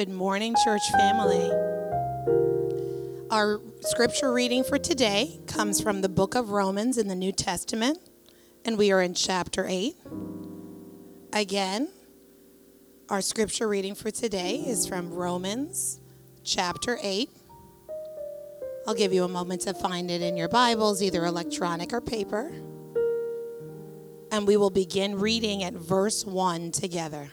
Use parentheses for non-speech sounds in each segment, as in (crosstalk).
Good morning, church family. Our scripture reading for today comes from the book of Romans in the New Testament, and we are in chapter 8. Again, our scripture reading for today is from Romans chapter 8. I'll give you a moment to find it in your Bibles, either electronic or paper. And we will begin reading at verse 1 together.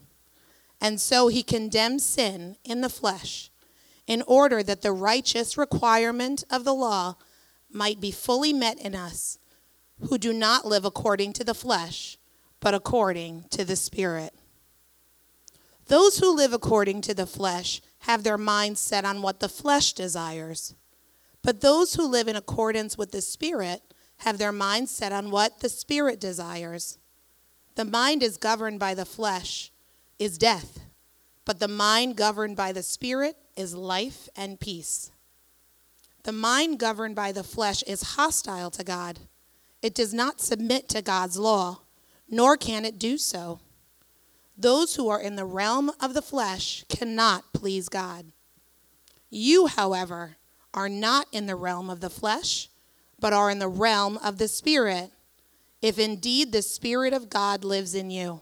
And so he condemned sin in the flesh in order that the righteous requirement of the law might be fully met in us who do not live according to the flesh, but according to the Spirit. Those who live according to the flesh have their minds set on what the flesh desires, but those who live in accordance with the Spirit have their minds set on what the Spirit desires. The mind is governed by the flesh is death, but the mind governed by the Spirit is life and peace. The mind governed by the flesh is hostile to God. It does not submit to God's law, nor can it do so. Those who are in the realm of the flesh cannot please God. You, however, are not in the realm of the flesh, but are in the realm of the Spirit, if indeed the Spirit of God lives in you.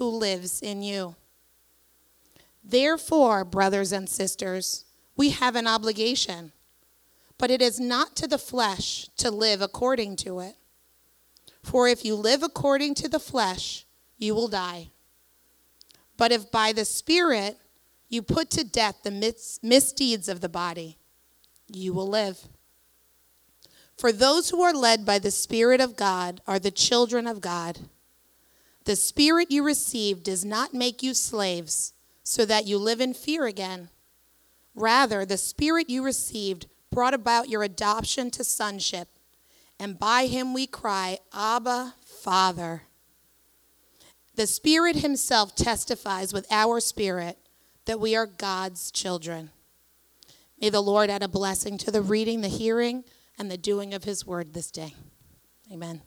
who lives in you. Therefore, brothers and sisters, we have an obligation, but it is not to the flesh to live according to it. For if you live according to the flesh, you will die. But if by the Spirit you put to death the mis- misdeeds of the body, you will live. For those who are led by the Spirit of God are the children of God. The spirit you received does not make you slaves so that you live in fear again. Rather, the spirit you received brought about your adoption to sonship, and by him we cry, Abba, Father. The Spirit Himself testifies with our spirit that we are God's children. May the Lord add a blessing to the reading, the hearing, and the doing of His word this day. Amen.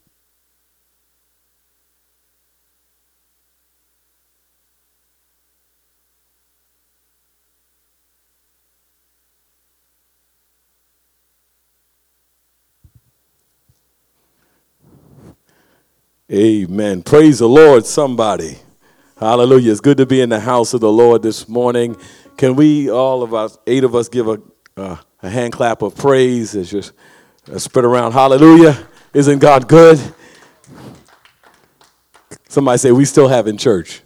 Amen. Praise the Lord, somebody. Hallelujah. It's good to be in the house of the Lord this morning. Can we, all of us, eight of us, give a, uh, a hand clap of praise as you uh, spread around? Hallelujah. Isn't God good? Somebody say, We still have in church.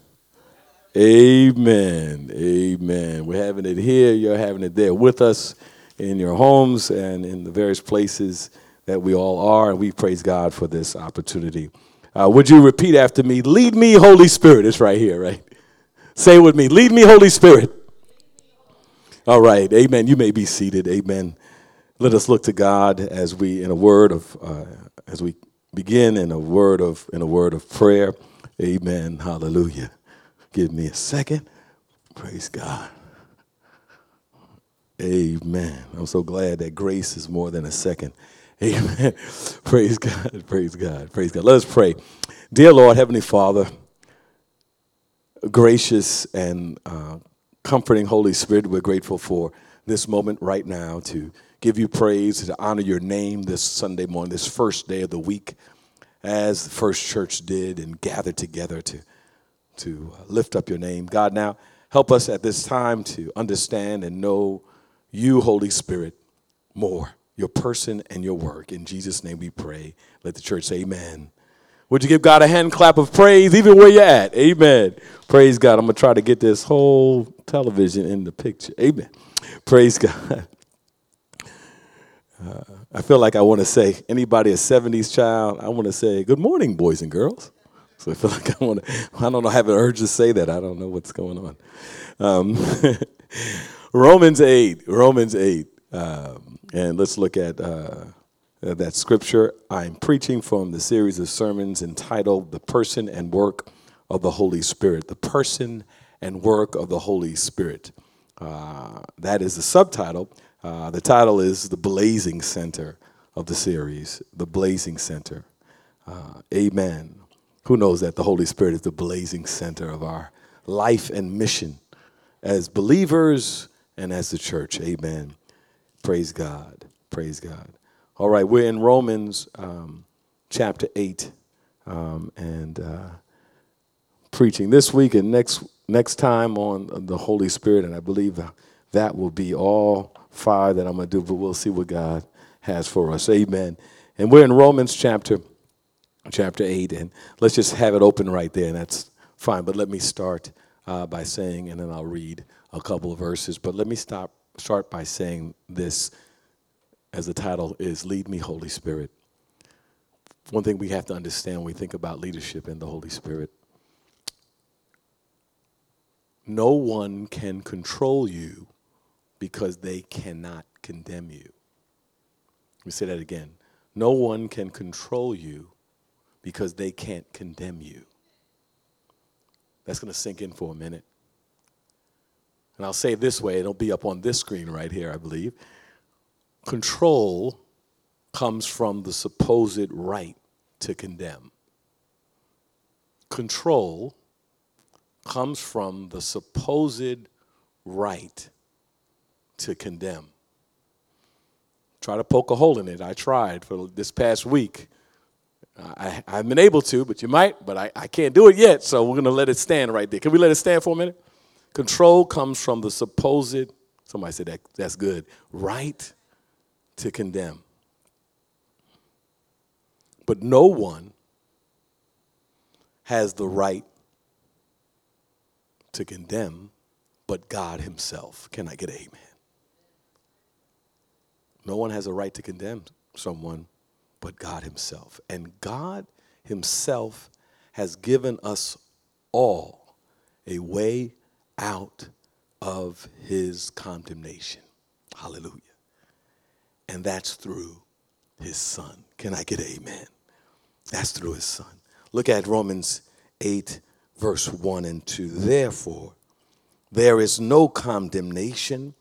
Amen. Amen. We're having it here. You're having it there with us in your homes and in the various places that we all are. And we praise God for this opportunity. Uh, would you repeat after me? Lead me, Holy Spirit. It's right here, right? Say with me. Lead me, Holy Spirit. All right. Amen. You may be seated. Amen. Let us look to God as we, in a word of, uh, as we begin in a word of, in a word of prayer. Amen. Hallelujah. Give me a second. Praise God. Amen. I'm so glad that grace is more than a second. Amen. (laughs) praise God. Praise God. Praise God. Let us pray. Dear Lord, Heavenly Father, gracious and uh, comforting Holy Spirit, we're grateful for this moment right now to give you praise, to honor your name this Sunday morning, this first day of the week, as the first church did and gathered together to to lift up your name. God, now help us at this time to understand and know you, Holy Spirit, more, your person and your work. In Jesus' name we pray. Let the church say amen. Would you give God a hand clap of praise, even where you're at? Amen. Praise God. I'm going to try to get this whole television in the picture. Amen. Praise God. (laughs) Uh, I feel like I want to say, anybody a 70s child, I want to say, good morning, boys and girls. So I feel (laughs) like I want to, I don't know, I have an urge to say that. I don't know what's going on. Um, (laughs) Romans 8, Romans 8. Um, and let's look at uh, that scripture. I'm preaching from the series of sermons entitled The Person and Work of the Holy Spirit. The Person and Work of the Holy Spirit. Uh, that is the subtitle. Uh, the title is The Blazing Center of the series, The Blazing Center. Uh, amen. Who knows that the Holy Spirit is the blazing center of our life and mission as believers and as the church? Amen. Praise God. Praise God. All right, we're in Romans um, chapter 8 um, and uh, preaching this week and next, next time on the Holy Spirit, and I believe that will be all fire that I'm going to do, but we'll see what God has for us. Amen. And we're in Romans chapter chapter 8, and let's just have it open right there, and that's fine. But let me start uh, by saying, and then I'll read a couple of verses, but let me stop, start by saying this as the title is Lead Me, Holy Spirit. One thing we have to understand when we think about leadership in the Holy Spirit no one can control you because they cannot condemn you. Let me say that again. No one can control you because they can't condemn you. That's going to sink in for a minute. And I'll say it this way, it'll be up on this screen right here, I believe. Control comes from the supposed right to condemn. Control comes from the supposed right to condemn. Try to poke a hole in it. I tried for this past week. I, I've been able to, but you might, but I, I can't do it yet, so we're going to let it stand right there. Can we let it stand for a minute? Control comes from the supposed, somebody said that, that's good, right to condemn. But no one has the right to condemn but God Himself. Can I get amen? No one has a right to condemn someone but God Himself. And God Himself has given us all a way out of His condemnation. Hallelujah. And that's through His Son. Can I get amen? That's through His Son. Look at Romans 8, verse 1 and 2. Therefore, there is no condemnation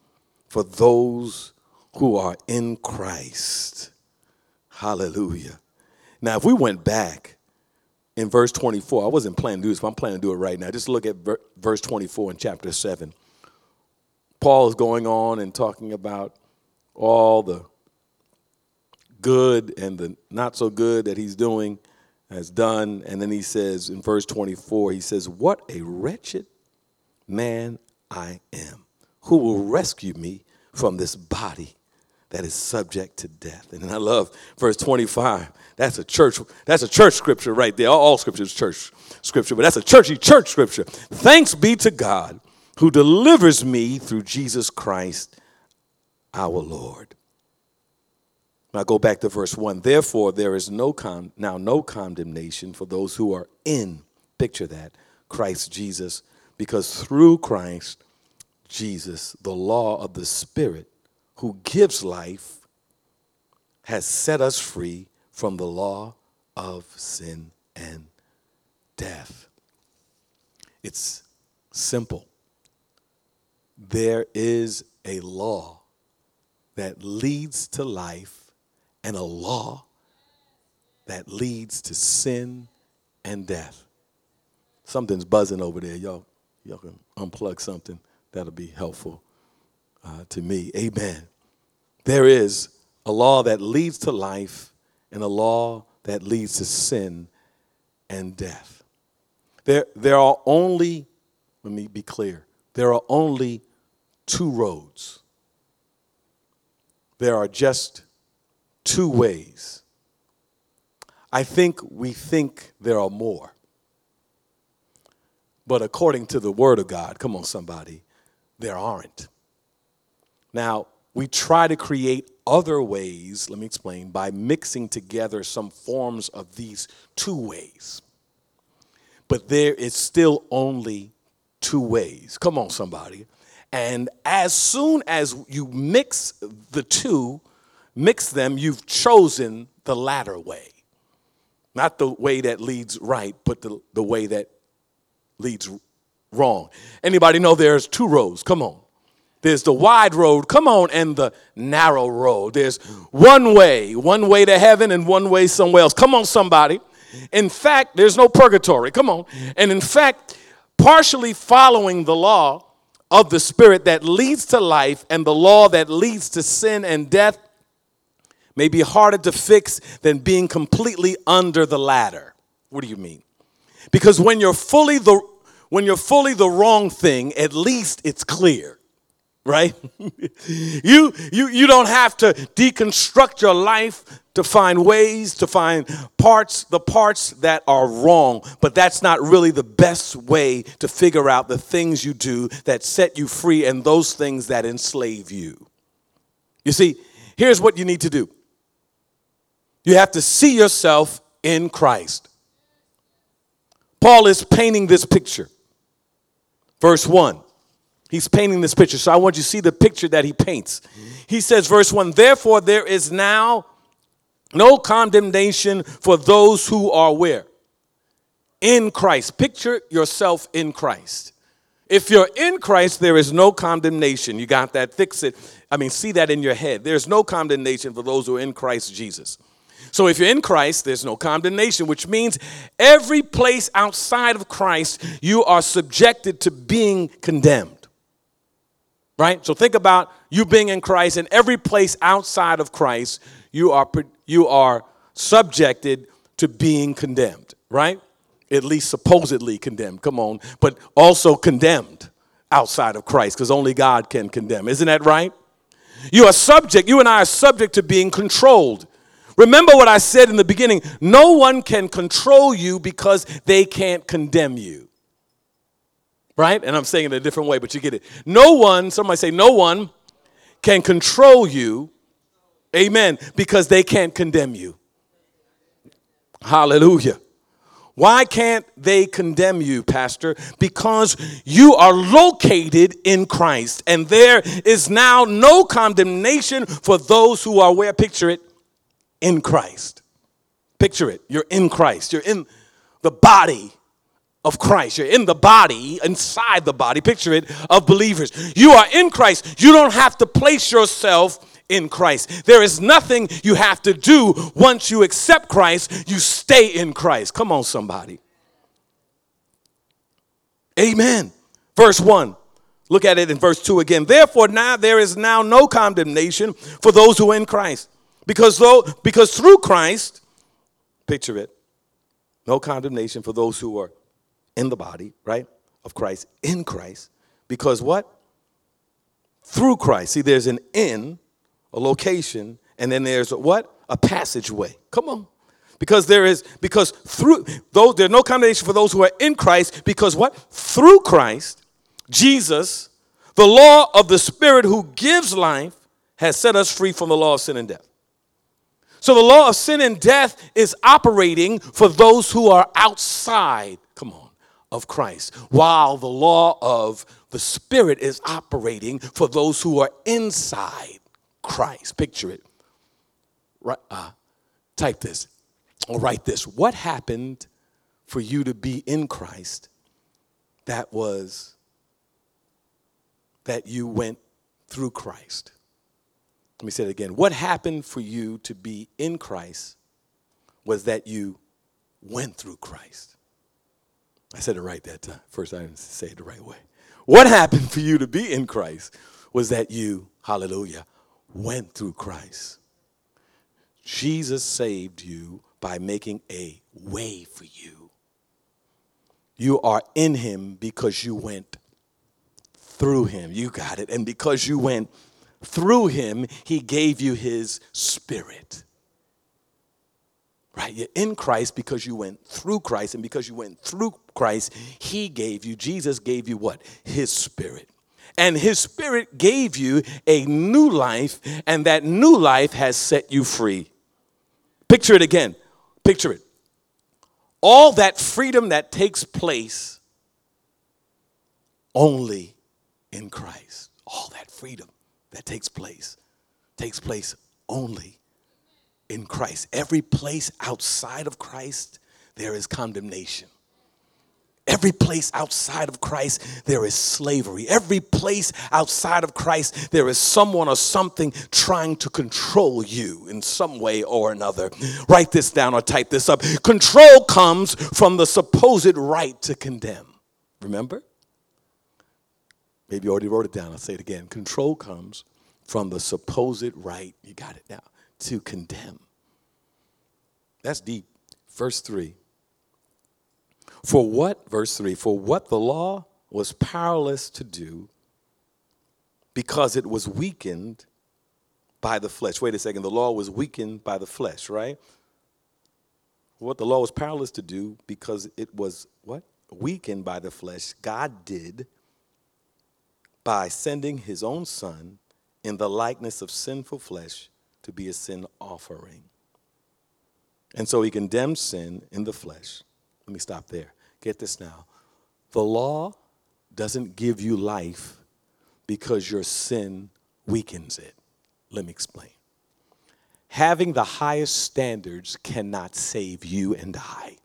for those who are in Christ. Hallelujah. Now, if we went back in verse 24, I wasn't planning to do this, but I'm planning to do it right now. Just look at verse 24 in chapter 7. Paul is going on and talking about all the good and the not so good that he's doing, has done. And then he says in verse 24, he says, What a wretched man I am. Who will rescue me from this body that is subject to death. And I love verse 25. That's a church, that's a church scripture right there. All, all scripture is church scripture, but that's a churchy church scripture. Thanks be to God who delivers me through Jesus Christ our Lord. Now go back to verse 1. Therefore, there is no con- now no condemnation for those who are in, picture that, Christ Jesus, because through Christ Jesus, the law of the Spirit who gives life, has set us free from the law of sin and death. It's simple. There is a law that leads to life and a law that leads to sin and death. Something's buzzing over there. Y'all, y'all can unplug something. That'll be helpful uh, to me. Amen. There is a law that leads to life and a law that leads to sin and death. There, there are only, let me be clear, there are only two roads. There are just two ways. I think we think there are more. But according to the Word of God, come on, somebody, there aren't. Now, we try to create other ways, let me explain, by mixing together some forms of these two ways. But there is still only two ways. Come on, somebody. And as soon as you mix the two, mix them, you've chosen the latter way. Not the way that leads right, but the, the way that leads wrong. Anybody know there's two roads? Come on. There's the wide road, come on, and the narrow road. There's one way, one way to heaven and one way somewhere else. Come on, somebody. In fact, there's no purgatory. Come on. And in fact, partially following the law of the Spirit that leads to life and the law that leads to sin and death may be harder to fix than being completely under the latter. What do you mean? Because when you're fully the when you're fully the wrong thing, at least it's clear. Right? (laughs) you you you don't have to deconstruct your life to find ways to find parts the parts that are wrong, but that's not really the best way to figure out the things you do that set you free and those things that enslave you. You see, here's what you need to do. You have to see yourself in Christ. Paul is painting this picture. Verse 1. He's painting this picture. So I want you to see the picture that he paints. He says, verse 1 Therefore, there is now no condemnation for those who are where? In Christ. Picture yourself in Christ. If you're in Christ, there is no condemnation. You got that? Fix it. I mean, see that in your head. There's no condemnation for those who are in Christ Jesus. So if you're in Christ, there's no condemnation, which means every place outside of Christ, you are subjected to being condemned. Right? So think about you being in Christ, and every place outside of Christ, you are, you are subjected to being condemned, right? At least supposedly condemned, come on, but also condemned outside of Christ, because only God can condemn. Isn't that right? You are subject, you and I are subject to being controlled. Remember what I said in the beginning no one can control you because they can't condemn you. Right? And I'm saying it a different way, but you get it. No one, somebody say, no one can control you, amen, because they can't condemn you. Hallelujah. Why can't they condemn you, Pastor? Because you are located in Christ, and there is now no condemnation for those who are where? Picture it in Christ. Picture it. You're in Christ. You're in the body of Christ. You're in the body, inside the body, picture it, of believers. You are in Christ. You don't have to place yourself in Christ. There is nothing you have to do once you accept Christ. You stay in Christ. Come on, somebody. Amen. Verse 1. Look at it in verse 2 again. Therefore, now there is now no condemnation for those who are in Christ. Because though because through Christ, picture it, no condemnation for those who are in the body, right? Of Christ, in Christ. Because what? Through Christ. See, there's an in, a location, and then there's a what? A passageway. Come on. Because there is, because through, though there's no condemnation for those who are in Christ, because what? Through Christ, Jesus, the law of the Spirit who gives life, has set us free from the law of sin and death. So the law of sin and death is operating for those who are outside, of Christ, while the law of the Spirit is operating for those who are inside Christ. Picture it. Right, uh, type this or write this. What happened for you to be in Christ that was that you went through Christ? Let me say it again. What happened for you to be in Christ was that you went through Christ. I said it right that time. First, I didn't say it the right way. What happened for you to be in Christ was that you, hallelujah, went through Christ. Jesus saved you by making a way for you. You are in him because you went through him. You got it. And because you went through him, he gave you his spirit. Right? You're in Christ because you went through Christ. And because you went through Christ, he gave you, Jesus gave you what? His spirit. And his spirit gave you a new life, and that new life has set you free. Picture it again. Picture it. All that freedom that takes place only in Christ. All that freedom that takes place takes place only in Christ. Every place outside of Christ, there is condemnation. Every place outside of Christ, there is slavery. Every place outside of Christ, there is someone or something trying to control you in some way or another. Write this down or type this up. Control comes from the supposed right to condemn. Remember? Maybe you already wrote it down. I'll say it again. Control comes from the supposed right, you got it now, to condemn. That's deep. Verse 3 for what, verse 3, for what the law was powerless to do because it was weakened by the flesh. Wait a second, the law was weakened by the flesh, right? What the law was powerless to do because it was what? Weakened by the flesh. God did by sending his own son in the likeness of sinful flesh to be a sin offering. And so he condemns sin in the flesh. Let me stop there. Get this now. The law doesn't give you life because your sin weakens it. Let me explain. Having the highest standards cannot save you and I.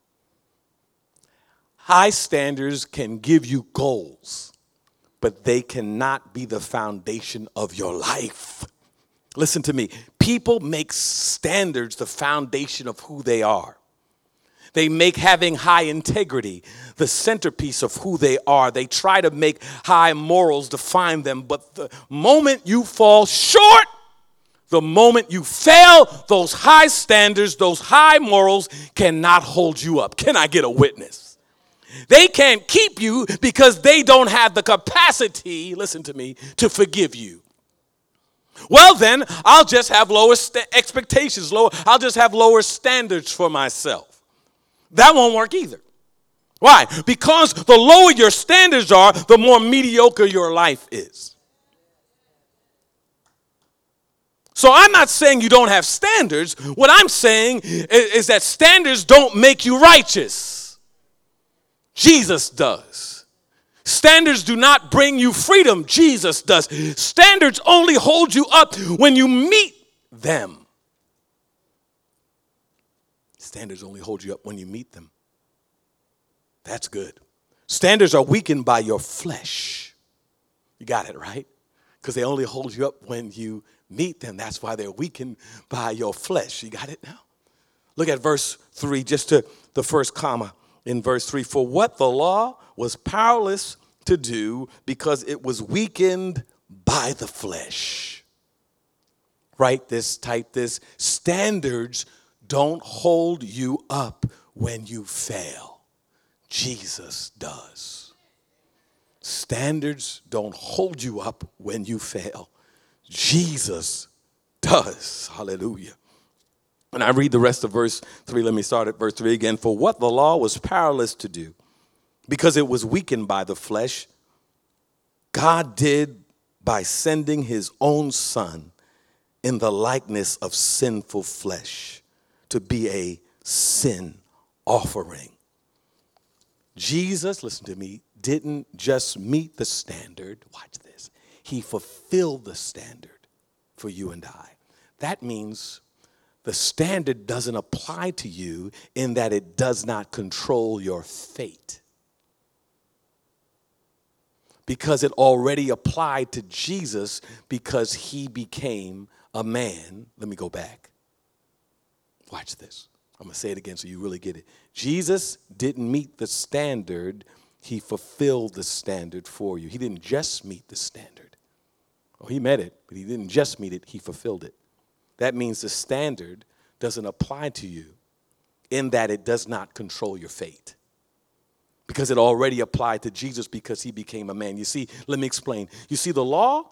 High standards can give you goals, but they cannot be the foundation of your life. Listen to me. People make standards the foundation of who they are. They make having high integrity the centerpiece of who they are. They try to make high morals define them, but the moment you fall short, the moment you fail, those high standards, those high morals cannot hold you up. Can I get a witness? They can't keep you because they don't have the capacity, listen to me, to forgive you. Well, then, I'll just have lower st- expectations, lower, I'll just have lower standards for myself. That won't work either. Why? Because the lower your standards are, the more mediocre your life is. So I'm not saying you don't have standards. What I'm saying is, is, that standards don't make you righteous. Jesus does. Standards do not bring you freedom. Jesus does. Standards only hold you up when you meet them. Standards only hold you up when you meet them. That's good. Standards are weakened by your flesh. You got it, right? Because they only hold you up when you meet them. That's why they're weakened by your flesh. You got it now? Look at verse 3, just to the first comma in verse 3. For what the law was powerless to do because it was weakened by the flesh. Write this, type this. Standards don't hold you up when you fail. Jesus does. Standards don't hold you up when you fail. Jesus does. Hallelujah. And I read the rest of verse 3. Let me start at verse 3 again. For what the law was powerless to do, because it was weakened by the flesh, God did by sending his own Son in the likeness of sinful flesh to be a sin offering. Jesus, listen to me, didn't just meet the standard, watch this, he fulfilled the standard for you and I. That means the standard doesn't apply to you in that it does not control your fate. Because it already applied to Jesus because he became a man. Let me go back. Watch this. I'm going to say it again so you really get it. Jesus didn't meet the standard, he fulfilled the standard for you. He didn't just meet the standard. Oh, he met it, but he didn't just meet it, he fulfilled it. That means the standard doesn't apply to you in that it does not control your fate. because it already applied to Jesus because he became a man. You see, let me explain. You see, the law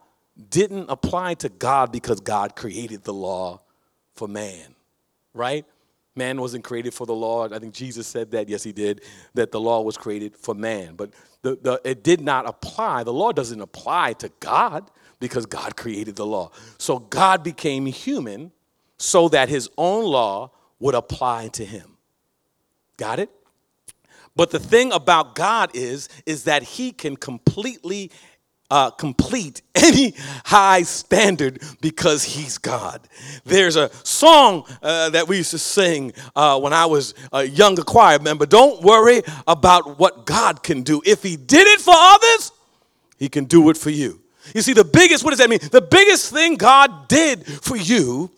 didn't apply to God because God created the law for man, right? Man wasn't created for the law. I think Jesus said that. Yes, he did. That the law was created for man. But the, the, it did not apply. The law doesn't apply to God because God created the law. So God became human so that his own law would apply to him. Got it? But the thing about God is, is that he can completely uh, complete (laughs) any high standard because he's God. There's a song uh, that we used to sing uh, when I was a younger choir member. Don't worry about what God can do. If he did it for others, he can do it for you. You see, the biggest, what does that mean? The biggest thing God did for you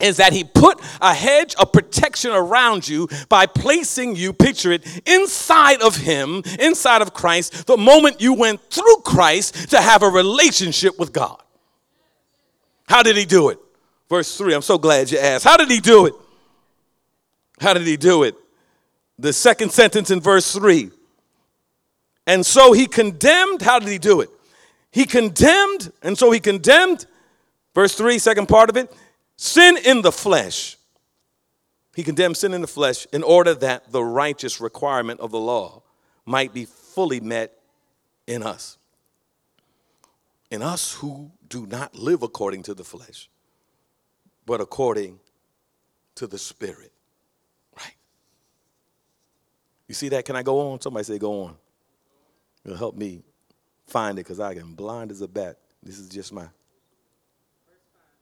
is that he put a hedge of protection around you by placing you, picture it, inside of him, inside of Christ, the moment you went through Christ to have a relationship with God. How did he do it? Verse 3, I'm so glad you asked. How did he do it? How did he do it? The second sentence in verse 3. And so he condemned, how did he do it? He condemned, and so he condemned, verse 3, second part of it, sin in the flesh. He condemned sin in the flesh in order that the righteous requirement of the law might be fully met in us. In us who do not live according to the flesh, but according to the Spirit. Right? You see that? Can I go on? Somebody say, go on. It'll help me find it because I am blind as a bat. This is just my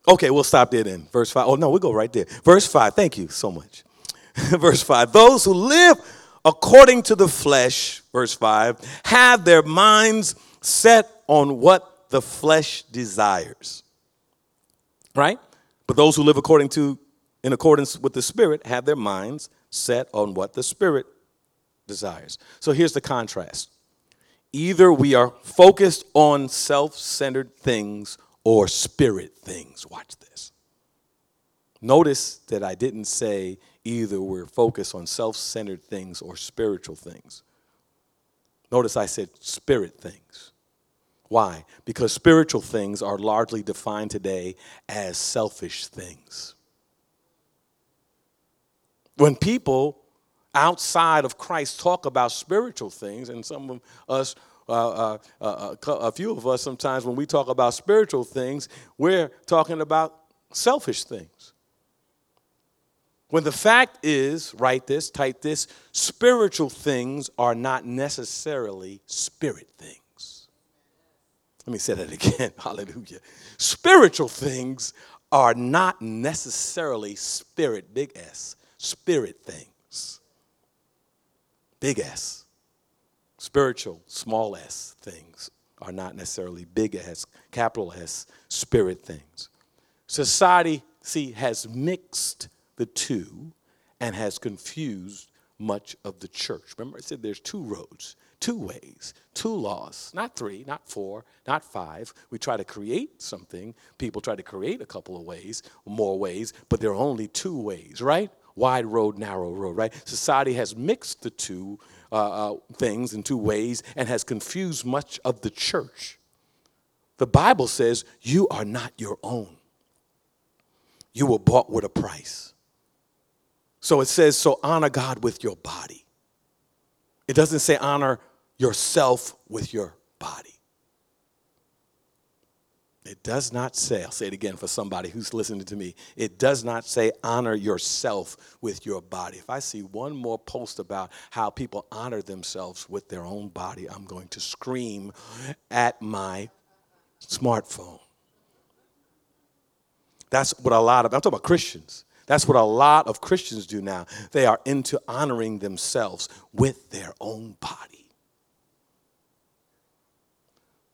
Okay, we'll stop there then. Verse 5. Oh, no, we'll go right there. Verse 5. Thank you so much. (laughs) verse 5. Those who live according to the flesh, verse 5, have their minds set on what the flesh desires. Right? But those who live according to, in accordance with the Spirit, have their minds set on what the Spirit desires. So here's the contrast either we are focused on self centered things or spirit things. Watch this. Notice that I didn't say either we're focused on self centered things or spiritual things. Notice I said spirit things. Why? Because spiritual things are largely defined today as selfish things. When people outside of Christ talk about spiritual things, and some of us uh, uh, uh, a few of us sometimes when we talk about spiritual things, we're talking about selfish things. When the fact is, write this, type this, spiritual things are not necessarily spirit things. Let me say that again. (laughs) Hallelujah. Spiritual things are not necessarily spirit, big S, spirit things. Big S. Spiritual, small s things are not necessarily big S, capital S, spirit things. Society, see, has mixed the two and has confused much of the church. Remember, I said there's two roads, two ways, two laws, not three, not four, not five. We try to create something. People try to create a couple of ways, more ways, but there are only two ways, right? Wide road, narrow road, right? Society has mixed the two uh, uh, things in two ways and has confused much of the church. The Bible says you are not your own, you were bought with a price. So it says, so honor God with your body. It doesn't say honor yourself with your body. It does not say, I'll say it again for somebody who's listening to me. It does not say honor yourself with your body. If I see one more post about how people honor themselves with their own body, I'm going to scream at my smartphone. That's what a lot of, I'm talking about Christians. That's what a lot of Christians do now. They are into honoring themselves with their own body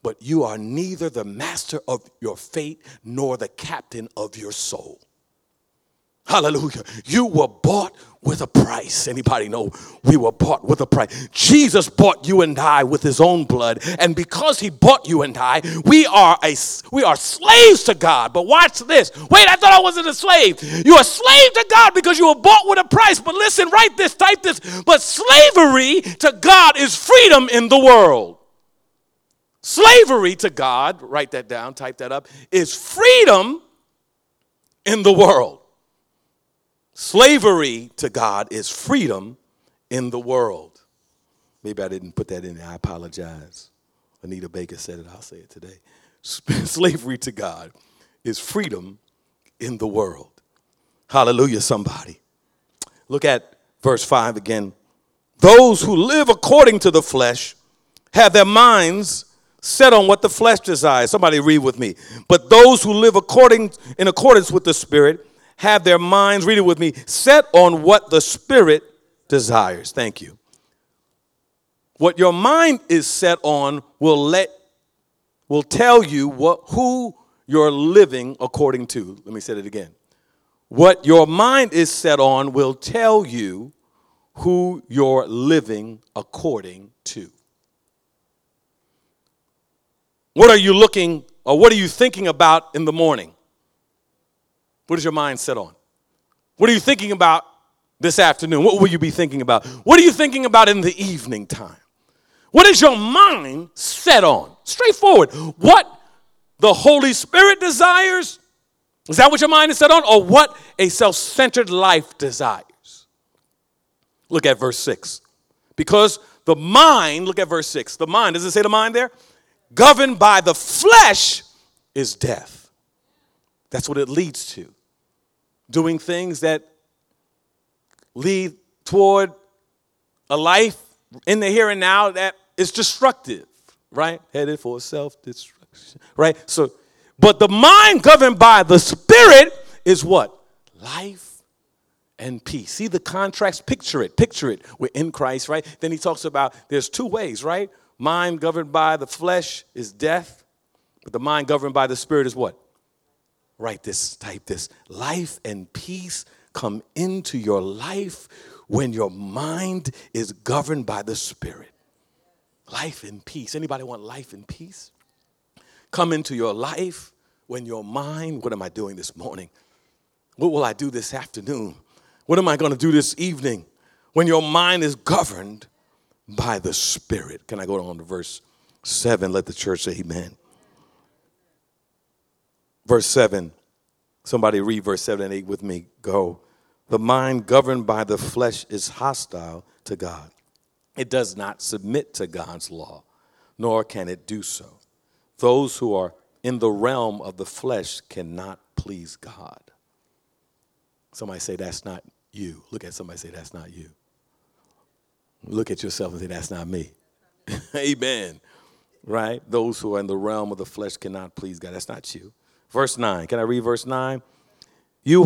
but you are neither the master of your fate nor the captain of your soul. Hallelujah. You were bought with a price. Anybody know we were bought with a price? Jesus bought you and I with his own blood, and because he bought you and I, we are a we are slaves to God. But watch this. Wait, I thought I wasn't a slave. You're a slave to God because you were bought with a price. But listen, write this, type this. But slavery to God is freedom in the world. Slavery to God, write that down, type that up, is freedom in the world. Slavery to God is freedom in the world. Maybe I didn't put that in there. I apologize. Anita Baker said it. I'll say it today. (laughs) Slavery to God is freedom in the world. Hallelujah, somebody. Look at verse 5 again. Those who live according to the flesh have their minds set on what the flesh desires. Somebody read with me. But those who live according in accordance with the spirit have their minds, read it with me, set on what the Spirit desires. Thank you. What your mind is set on will let will tell you what who you're living according to. Let me say it again. What your mind is set on will tell you who you're living according to. What are you looking or what are you thinking about in the morning? What is your mind set on? What are you thinking about this afternoon? What will you be thinking about? What are you thinking about in the evening time? What is your mind set on? Straightforward. What the Holy Spirit desires? Is that what your mind is set on? Or what a self centered life desires? Look at verse 6. Because the mind, look at verse 6. The mind, does it say the mind there? Governed by the flesh is death. That's what it leads to doing things that lead toward a life in the here and now that is destructive, right? Headed for self destruction, right? So, but the mind governed by the Spirit is what? Life and peace. See the contrast? Picture it. Picture it. We're in Christ, right? Then he talks about there's two ways, right? Mind governed by the flesh is death, but the mind governed by the Spirit is what? write this, type this. Life and peace come into your life when your mind is governed by the Spirit. Life and peace. Anybody want life and peace? Come into your life when your mind, what am I doing this morning? What will I do this afternoon? What am I going to do this evening? When your mind is governed by the Spirit. Can I go on to verse 7? Let the church say amen. Verse 7. Somebody read verse 7 and 8 with me. Go. The mind governed by the flesh is hostile to God. It does not submit to God's law, nor can it do so. Those who are in the realm of the flesh cannot please God. Somebody say, That's not you. Look at somebody say, That's not you. Look at yourself and say, That's not me. (laughs) Amen. Right? Those who are in the realm of the flesh cannot please God. That's not you. Verse 9. Can I read verse 9? You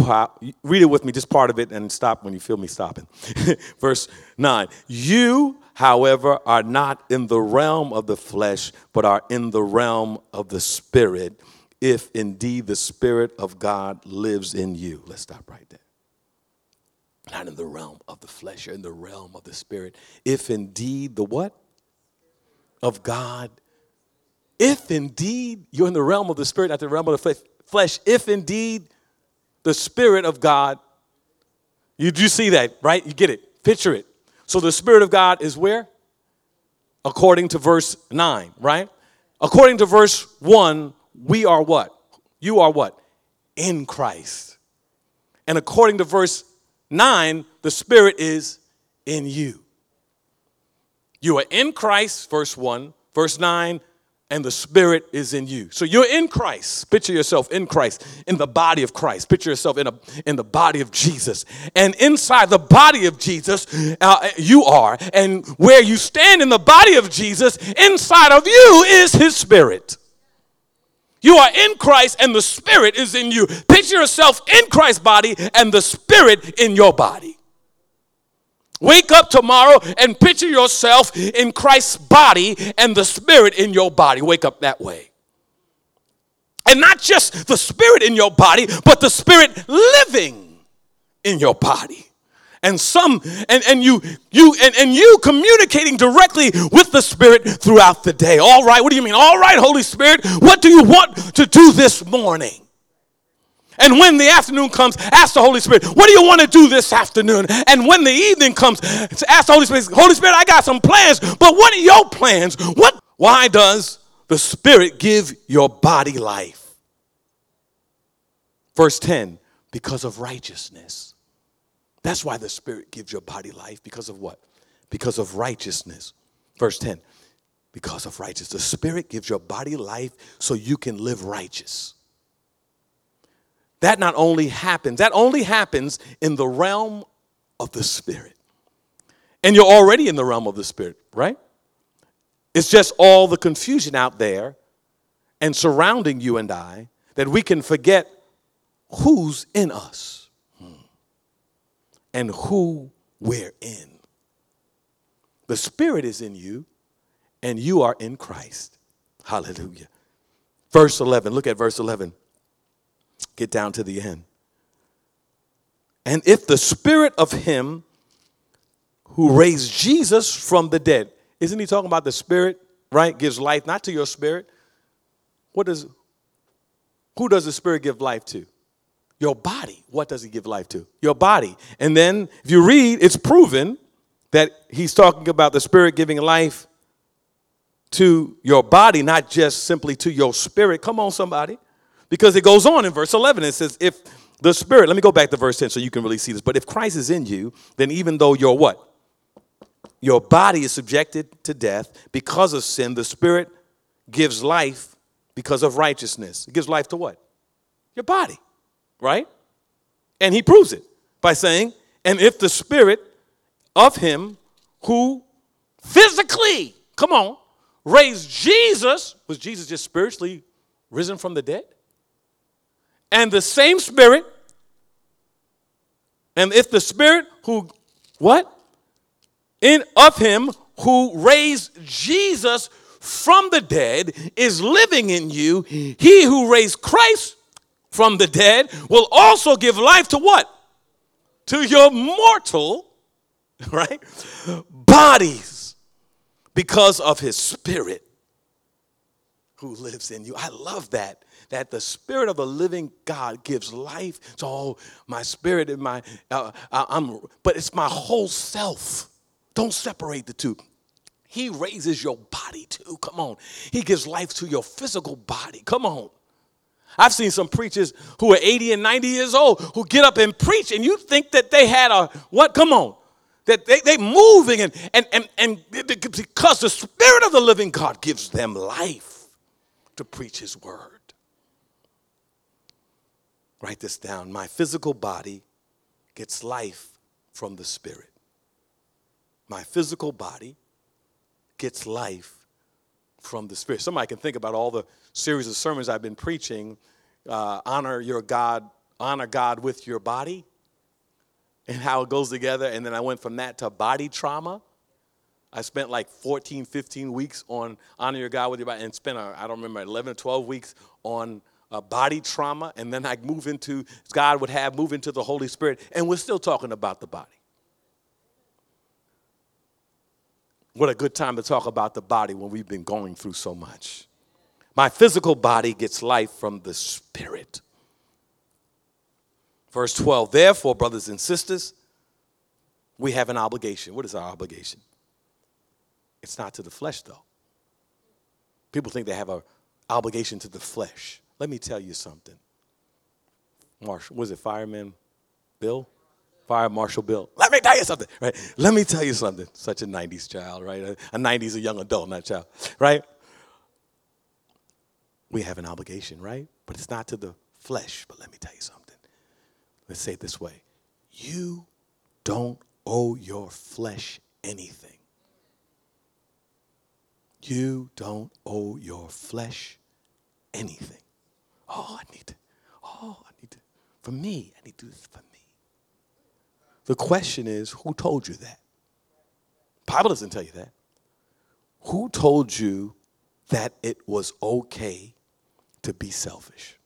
read it with me, just part of it, and stop when you feel me stopping. (laughs) verse 9. You, however, are not in the realm of the flesh, but are in the realm of the Spirit, if indeed the Spirit of God lives in you. Let's stop right there. Not in the realm of the flesh, you're in the realm of the Spirit. If indeed the what? Of God if indeed you're in the realm of the spirit, not the realm of the flesh, if indeed the spirit of God, you do see that, right? You get it. Picture it. So the spirit of God is where? According to verse 9, right? According to verse 1, we are what? You are what? In Christ. And according to verse 9, the spirit is in you. You are in Christ, verse 1. Verse 9, and the Spirit is in you. So you're in Christ. Picture yourself in Christ, in the body of Christ. Picture yourself in, a, in the body of Jesus. And inside the body of Jesus, uh, you are. And where you stand in the body of Jesus, inside of you is His Spirit. You are in Christ and the Spirit is in you. Picture yourself in Christ's body and the Spirit in your body. Wake up tomorrow and picture yourself in Christ's body and the spirit in your body. Wake up that way. And not just the spirit in your body, but the spirit living in your body and some and, and you you and, and you communicating directly with the spirit throughout the day all right what do you mean all right holy spirit what do you want to do this morning and when the afternoon comes, ask the Holy Spirit, what do you want to do this afternoon? And when the evening comes, ask the Holy Spirit, Holy Spirit, I got some plans, but what are your plans? What why does the Spirit give your body life? Verse 10, because of righteousness. That's why the Spirit gives your body life. Because of what? Because of righteousness. Verse 10 because of righteousness. The Spirit gives your body life so you can live righteous. That not only happens, that only happens in the realm of the Spirit. And you're already in the realm of the Spirit, right? It's just all the confusion out there and surrounding you and I that we can forget who's in us and who we're in. The Spirit is in you, and you are in Christ. Hallelujah. Verse 11, look at verse 11. Get down to the end. And if the Spirit of Him who raised Jesus from the dead, isn't He talking about the Spirit, right? Gives life not to your spirit. What does, who does the Spirit give life to? Your body. What does he give life to? Your body. And then if you read, it's proven that he's talking about the spirit giving life to your body, not just simply to your spirit. Come on, somebody. Because it goes on in verse 11. It says, if the spirit, let me go back to verse 10 so you can really see this. But if Christ is in you, then even though your what? Your body is subjected to death because of sin, the spirit gives life because of righteousness. It gives life to what? Your body right? And he proves it by saying, and if the spirit of him who physically, come on, raised Jesus, was Jesus just spiritually risen from the dead? And the same spirit, and if the spirit who, what? In of him who raised Jesus from the dead is living in you, he who raised Christ from the dead will also give life to what? To your mortal, (laughs) right? Bodies because of his spirit who lives in you. I love that. That the spirit of the living God gives life to all my spirit and my, uh, I'm, but it's my whole self. Don't separate the two. He raises your body too. Come on. He gives life to your physical body. Come on. I've seen some preachers who are 80 and 90 years old who get up and preach, and you think that they had a what? Come on. That they, they moving and, and, and, and because the Spirit of the living God gives them life to preach His word. Write this down. My physical body gets life from the Spirit. My physical body gets life from the Spirit. Somebody can think about all the series of sermons I've been preaching, uh, honor your God, honor God with your body, and how it goes together. And then I went from that to body trauma. I spent like 14, 15 weeks on honor your God with your body, and spent, I don't remember, 11 or 12 weeks on uh, body trauma. And then I move into, God would have move into the Holy Spirit, and we're still talking about the body. What a good time to talk about the body when we've been going through so much. My physical body gets life from the Spirit. Verse 12, therefore, brothers and sisters, we have an obligation. What is our obligation? It's not to the flesh, though. People think they have an obligation to the flesh. Let me tell you something. Marshall, was it Fireman Bill? Fire Marshal Bill. Let me tell you something, right? Let me tell you something. Such a 90s child, right? A, a 90s, a young adult, not child, right? We have an obligation, right? But it's not to the flesh. But let me tell you something. Let's say it this way you don't owe your flesh anything. You don't owe your flesh anything. Oh, I need to, oh, I need to, for me, I need to do this for me. The question is, who told you that? Bible doesn't tell you that. Who told you that it was okay to be selfish.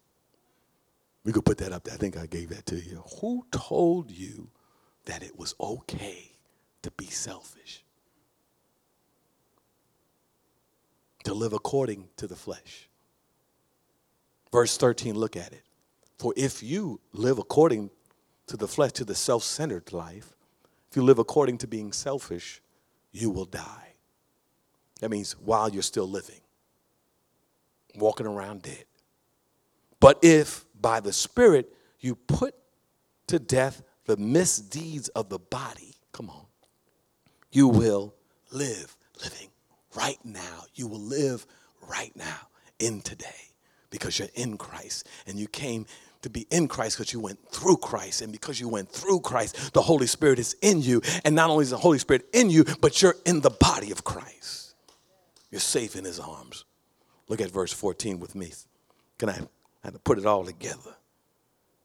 We could put that up there. I think I gave that to you. Who told you that it was okay to be selfish? To live according to the flesh. Verse 13, look at it. For if you live according to the flesh, to the self centered life, if you live according to being selfish, you will die. That means while you're still living, walking around dead. But if by the Spirit you put to death the misdeeds of the body, come on, you will live living right now. You will live right now in today because you're in Christ and you came to be in Christ because you went through Christ. And because you went through Christ, the Holy Spirit is in you. And not only is the Holy Spirit in you, but you're in the body of Christ. You're safe in his arms. Look at verse 14 with me. Can I, Have to put it all together?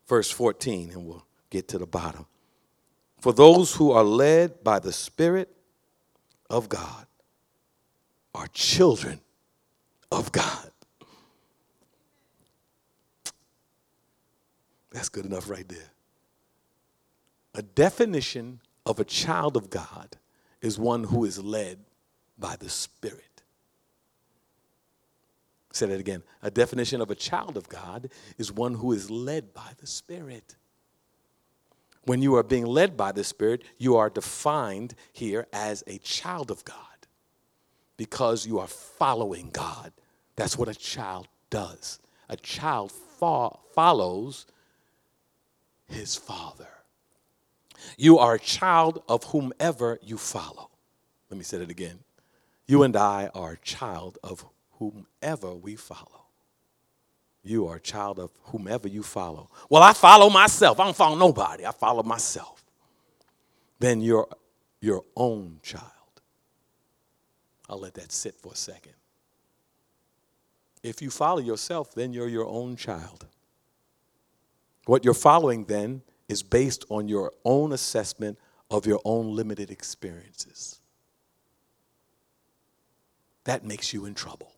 Verse 14, and we'll get to the bottom. For those who are led by the Spirit of God are children of God. That's good enough right there. A definition of a child of God is one who is led by the Spirit. Say that again. A definition of a child of God is one who is led by the Spirit. When you are being led by the Spirit, you are defined here as a child of God because you are following God. That's what a child does. A child fo- follows his father. You are a child of whomever you follow. Let me say it again. You and I are a child of whomever we follow. You are a child of whomever you follow. Well, I follow myself. I don't follow nobody. I follow myself. Then you're your own child. I'll let that sit for a second. If you follow yourself, then you're your own child. What you're following then is based on your own assessment of your own limited experiences. That makes you in trouble.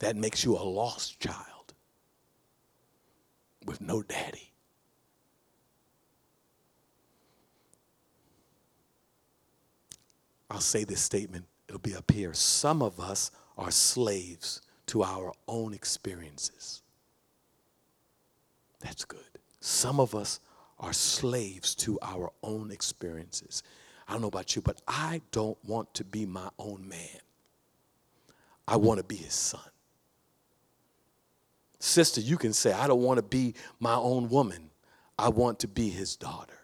That makes you a lost child with no daddy. I'll say this statement, it'll be up here. Some of us are slaves to our own experiences. That's good. Some of us are slaves to our own experiences. I don't know about you, but I don't want to be my own man. I want to be his son. Sister, you can say, I don't want to be my own woman. I want to be his daughter.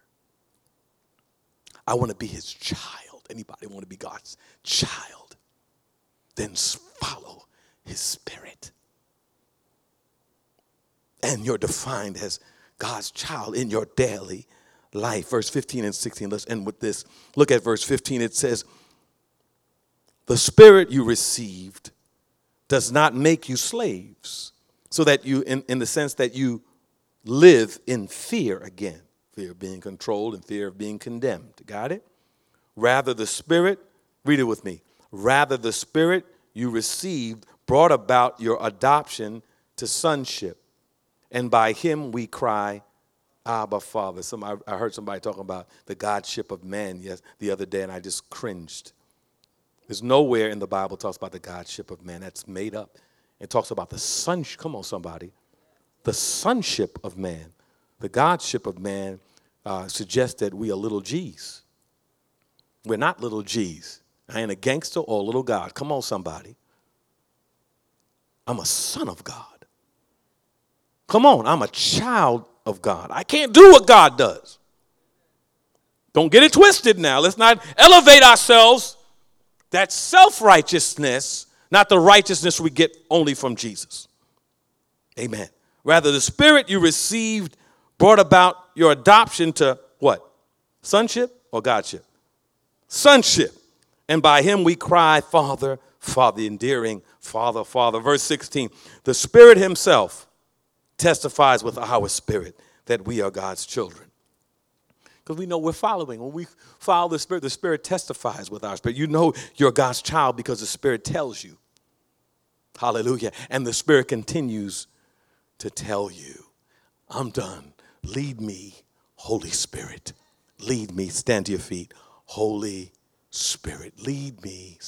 I want to be his child. Anybody want to be God's child? Then follow his spirit and you're defined as God's child in your daily life. Verse 15 and 16, let's end with this. Look at verse 15. It says, The spirit you received does not make you slaves, so that you, in, in the sense that you live in fear again fear of being controlled and fear of being condemned. Got it? Rather, the spirit, read it with me. Rather, the spirit you received brought about your adoption to sonship and by him we cry, Abba, Father. Some, I, I heard somebody talking about the Godship of man yes, the other day, and I just cringed. There's nowhere in the Bible talks about the Godship of man. That's made up. It talks about the sonship. Come on, somebody. The sonship of man. The Godship of man uh, suggests that we are little G's. We're not little G's. I ain't a gangster or a little God. Come on, somebody. I'm a son of God. Come on, I'm a child of God. I can't do what God does. Don't get it twisted now. Let's not elevate ourselves. That self righteousness, not the righteousness we get only from Jesus. Amen. Rather, the spirit you received brought about your adoption to what? Sonship or Godship? Sonship. And by him we cry, Father, Father, the endearing Father, Father. Verse 16 The Spirit Himself testifies with our spirit that we are God's children. Because we know we're following. When we follow the Spirit, the Spirit testifies with our spirit. You know you're God's child because the Spirit tells you. Hallelujah. And the Spirit continues to tell you. I'm done. Lead me, Holy Spirit. Lead me. Stand to your feet. Holy Spirit, lead me.